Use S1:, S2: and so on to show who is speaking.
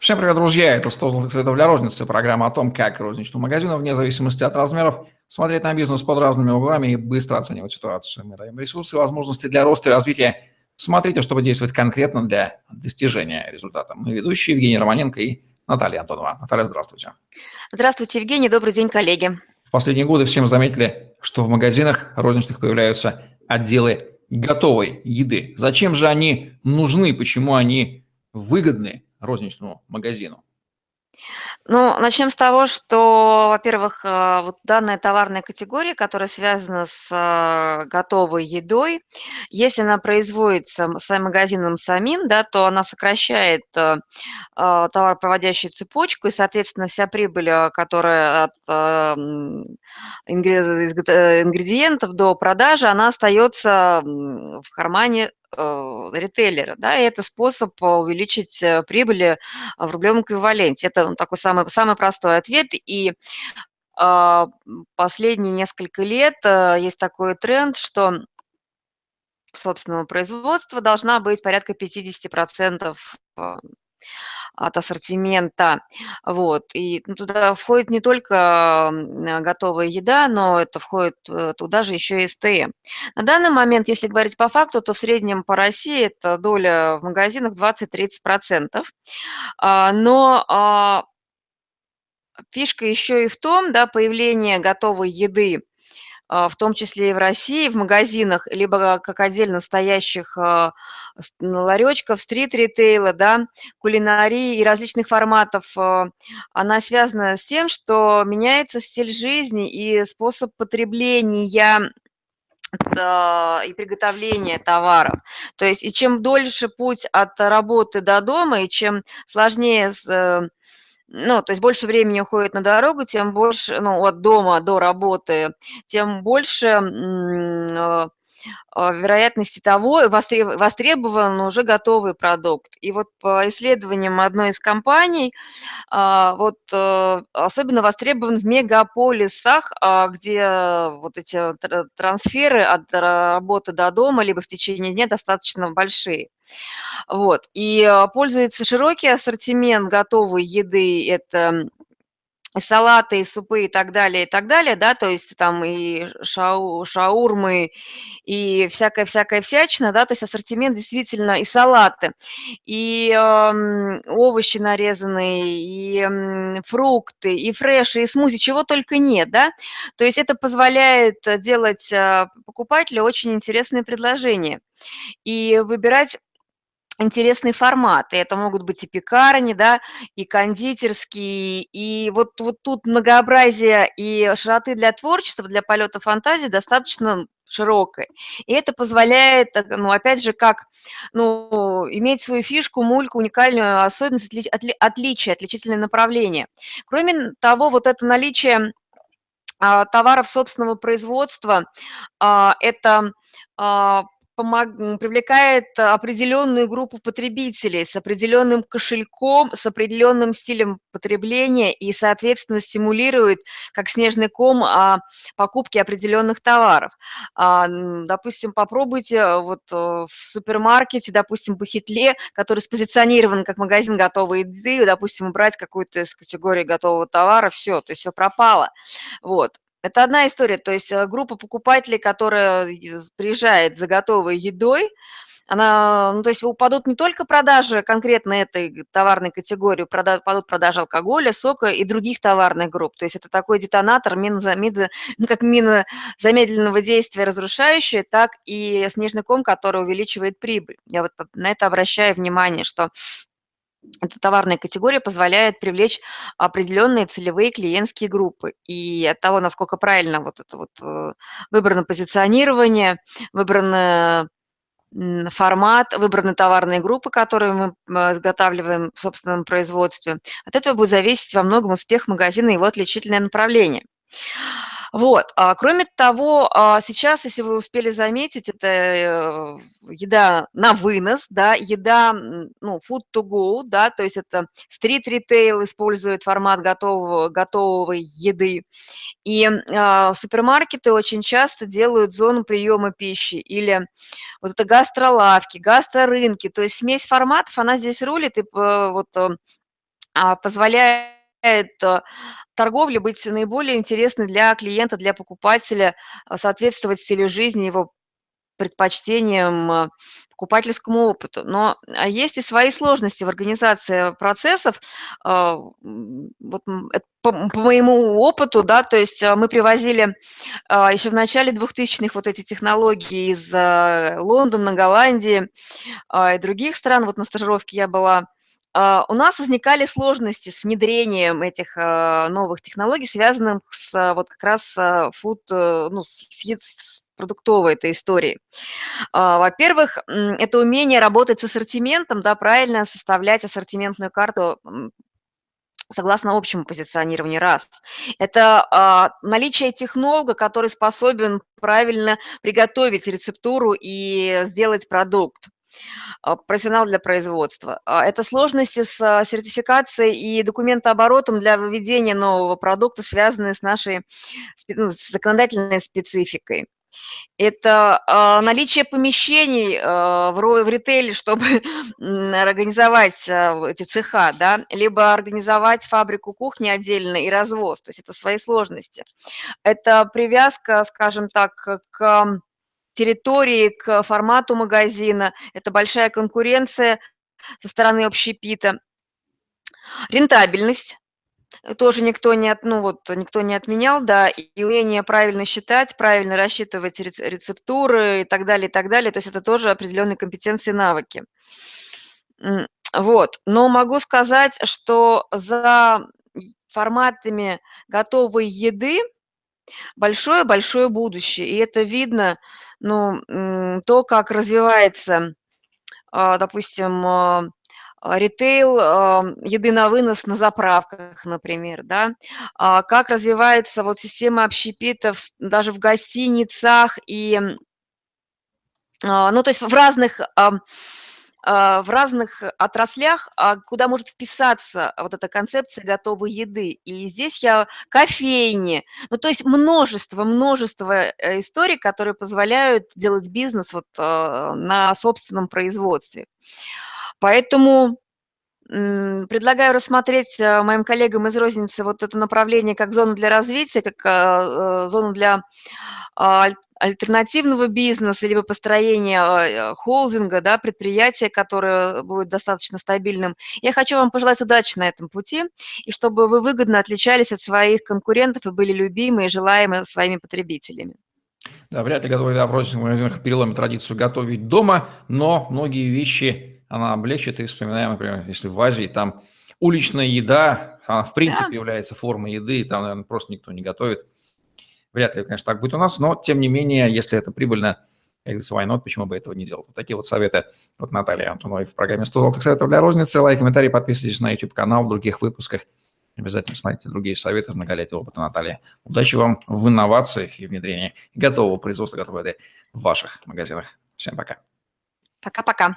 S1: Всем привет, друзья! Это 100 золотых советов для розницы. Программа о том, как розничному магазину, вне зависимости от размеров, смотреть на бизнес под разными углами и быстро оценивать ситуацию. Мы даем ресурсы и возможности для роста и развития. Смотрите, чтобы действовать конкретно для достижения результата. Мы ведущие Евгений Романенко и Наталья Антонова. Наталья, здравствуйте.
S2: Здравствуйте, Евгений. Добрый день, коллеги.
S1: В последние годы всем заметили, что в магазинах розничных появляются отделы готовой еды. Зачем же они нужны? Почему они выгодны розничному магазину?
S2: Ну, начнем с того, что, во-первых, э, вот данная товарная категория, которая связана с э, готовой едой, если она производится своим магазином самим, да, то она сокращает э, товаропроводящую цепочку, и, соответственно, вся прибыль, которая от ингредиентов до продажи, она остается в кармане ритейлера, да, и это способ э, увеличить э, прибыли в рублевом эквиваленте. Это ну, такой самый, самый простой ответ, и э, последние несколько лет э, есть такой тренд, что собственного производства должна быть порядка 50% от ассортимента. Вот. И ну, туда входит не только готовая еда, но это входит э, туда же еще и СТМ. На данный момент, если говорить по факту, то в среднем по России это доля в магазинах 20-30%. А, но а, фишка еще и в том, да, появление готовой еды в том числе и в России, в магазинах, либо как отдельно стоящих а, ларечков, стрит-ритейла, да, кулинарии и различных форматов, а, она связана с тем, что меняется стиль жизни и способ потребления и приготовления товаров. То есть и чем дольше путь от работы до дома, и чем сложнее э, ну, то есть больше времени уходит на дорогу, тем больше, ну, от дома до работы, тем больше э, вероятности того, востребован уже готовый продукт. И вот по исследованиям одной из компаний, а, вот э, особенно востребован в мегаполисах, а, где вот эти трансферы от работы до дома, либо в течение дня достаточно большие. Вот. И пользуется широкий ассортимент готовой еды. Это салаты, и супы, и так далее, и так далее, да, то есть там и шау, шаурмы, и всякая-всякая всячина, да, то есть ассортимент действительно и салаты, и э, овощи нарезанные, и э, фрукты, и фреши, и смузи, чего только нет, да, то есть это позволяет делать э, покупателю очень интересные предложения. И выбирать интересный формат. И это могут быть и пекарни, да, и кондитерские, и вот, вот тут многообразие и широты для творчества, для полета фантазии достаточно широкой. И это позволяет, э, ну, опять же, как, ну, иметь свою фишку, мульку, уникальную особенность, отли, отли, отличие, отличительное направление. Кроме того, вот это наличие а, товаров собственного производства, а, это а, помог, привлекает определенную группу потребителей с определенным кошельком, с определенным стилем потребления и, соответственно, стимулирует, как снежный ком, а, покупки определенных товаров. А, допустим, попробуйте э, вот э, в супермаркете, допустим, Бахетле, который спозиционирован как магазин готовой еды, допустим, убрать какую-то из категории готового товара, все, то есть все пропало. Вот. Это одна история, то есть э, группа покупателей, которая приезжает за готовой едой, она, ну, то есть упадут не только продажи конкретно этой товарной категории, упадут продажи алкоголя, сока и других товарных групп. То есть это такой детонатор, мин, ну, как мина замедленного действия разрушающий, так и снежный ком, который увеличивает прибыль. Я вот на это обращаю внимание, что эта товарная категория позволяет привлечь определенные целевые клиентские группы. И от того, насколько правильно вот это вот э, выбрано позиционирование, выбрано формат, выбраны товарные группы, которые мы изготавливаем в собственном производстве. От этого будет зависеть во многом успех магазина и его отличительное направление. Вот. А, кроме того, а, сейчас, если вы успели заметить, это э, еда на вынос, да, еда, ну, food to go, да, то есть это стрит-ритейл использует формат готового, готовой еды. И а, супермаркеты очень часто делают зону приема пищи или вот это гастролавки, гастрорынки, то есть смесь форматов, она здесь рулит, и вот э, а, позволяет торговле быть наиболее интересной для клиента, для покупателя, соответствовать стилю жизни, его предпочтениям, покупательскому опыту. Но а, есть и свои сложности в организации процессов. А, вот по, по моему опыту, да, то есть мы привозили еще в начале 2000-х вот эти технологии из Лондона, Голландии и других стран. Вот на стажировке я была у нас возникали сложности с внедрением этих новых технологий, связанных с вот как раз food, э, ну, с, продуктовой этой истории. А, во-первых, это умение работать с ассортиментом, да, правильно составлять ассортиментную карту согласно общему позиционированию раз. Это а, наличие технолога, который способен правильно приготовить рецептуру и сделать продукт а, профессионал для производства. А, это сложности с сертификацией и документооборотом для выведения нового продукта, связанные с нашей ну, законодательной спецификой это э, наличие помещений э, в, в ритейле, чтобы организовать э, эти цеха, да, либо организовать фабрику кухни отдельно и развоз, то есть это свои сложности. Это привязка, скажем так, к территории, к формату магазина, это большая конкуренция со стороны общепита. Рентабельность, тоже никто не, от, ну, вот, никто не отменял, да, и умение правильно считать, правильно рассчитывать рецептуры и так далее, и так далее. То есть это тоже определенные компетенции, навыки. Вот. Но могу сказать, что за форматами готовой еды большое-большое будущее. И это видно, ну, то, как развивается, а, допустим, а, а, ритейл еды на вынос на заправках, например, да, как развивается вот система общепитов даже в гостиницах и, ну, то есть в разных в разных отраслях, куда может вписаться вот эта концепция готовой еды. И здесь я кофейни, ну то есть множество, множество э, историй, которые позволяют делать бизнес вот на собственном производстве. Поэтому предлагаю рассмотреть э, моим коллегам из розницы вот это направление как зону для развития, как э, зону для а, альтернативного бизнеса, либо построения э, холдинга, да, предприятия, которое будет достаточно стабильным. Я хочу вам пожелать удачи на этом пути, и чтобы вы выгодно отличались от своих конкурентов и были любимы и желаемы своими потребителями.
S1: Да, вряд ли готовый да, в розничных магазинах переломит традицию готовить дома, но многие вещи она облегчит. И вспоминаем, например, если в Азии там уличная еда, она в принципе да. является формой еды, и там, наверное, просто никто не готовит. Вряд ли, конечно, так будет у нас, но тем не менее, если это прибыльно, как говорится, why not, почему бы этого не делать? Вот такие вот советы от Натальи Антоновой в программе 100 золотых советов для розницы. Лайк, комментарий, подписывайтесь на YouTube-канал в других выпусках. Обязательно смотрите другие советы многолетнего опыта Натальи. Удачи вам в инновациях и внедрении готового производства готовой еды в ваших магазинах. Всем пока.
S2: Пока-пока.